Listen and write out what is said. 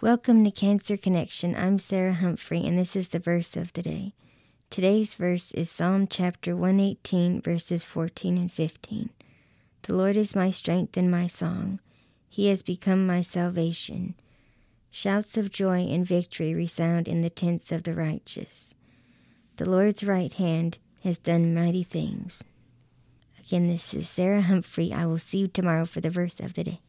Welcome to Cancer Connection. I'm Sarah Humphrey, and this is the verse of the day. Today's verse is Psalm chapter 118, verses 14 and 15. The Lord is my strength and my song. He has become my salvation. Shouts of joy and victory resound in the tents of the righteous. The Lord's right hand has done mighty things. Again, this is Sarah Humphrey. I will see you tomorrow for the verse of the day.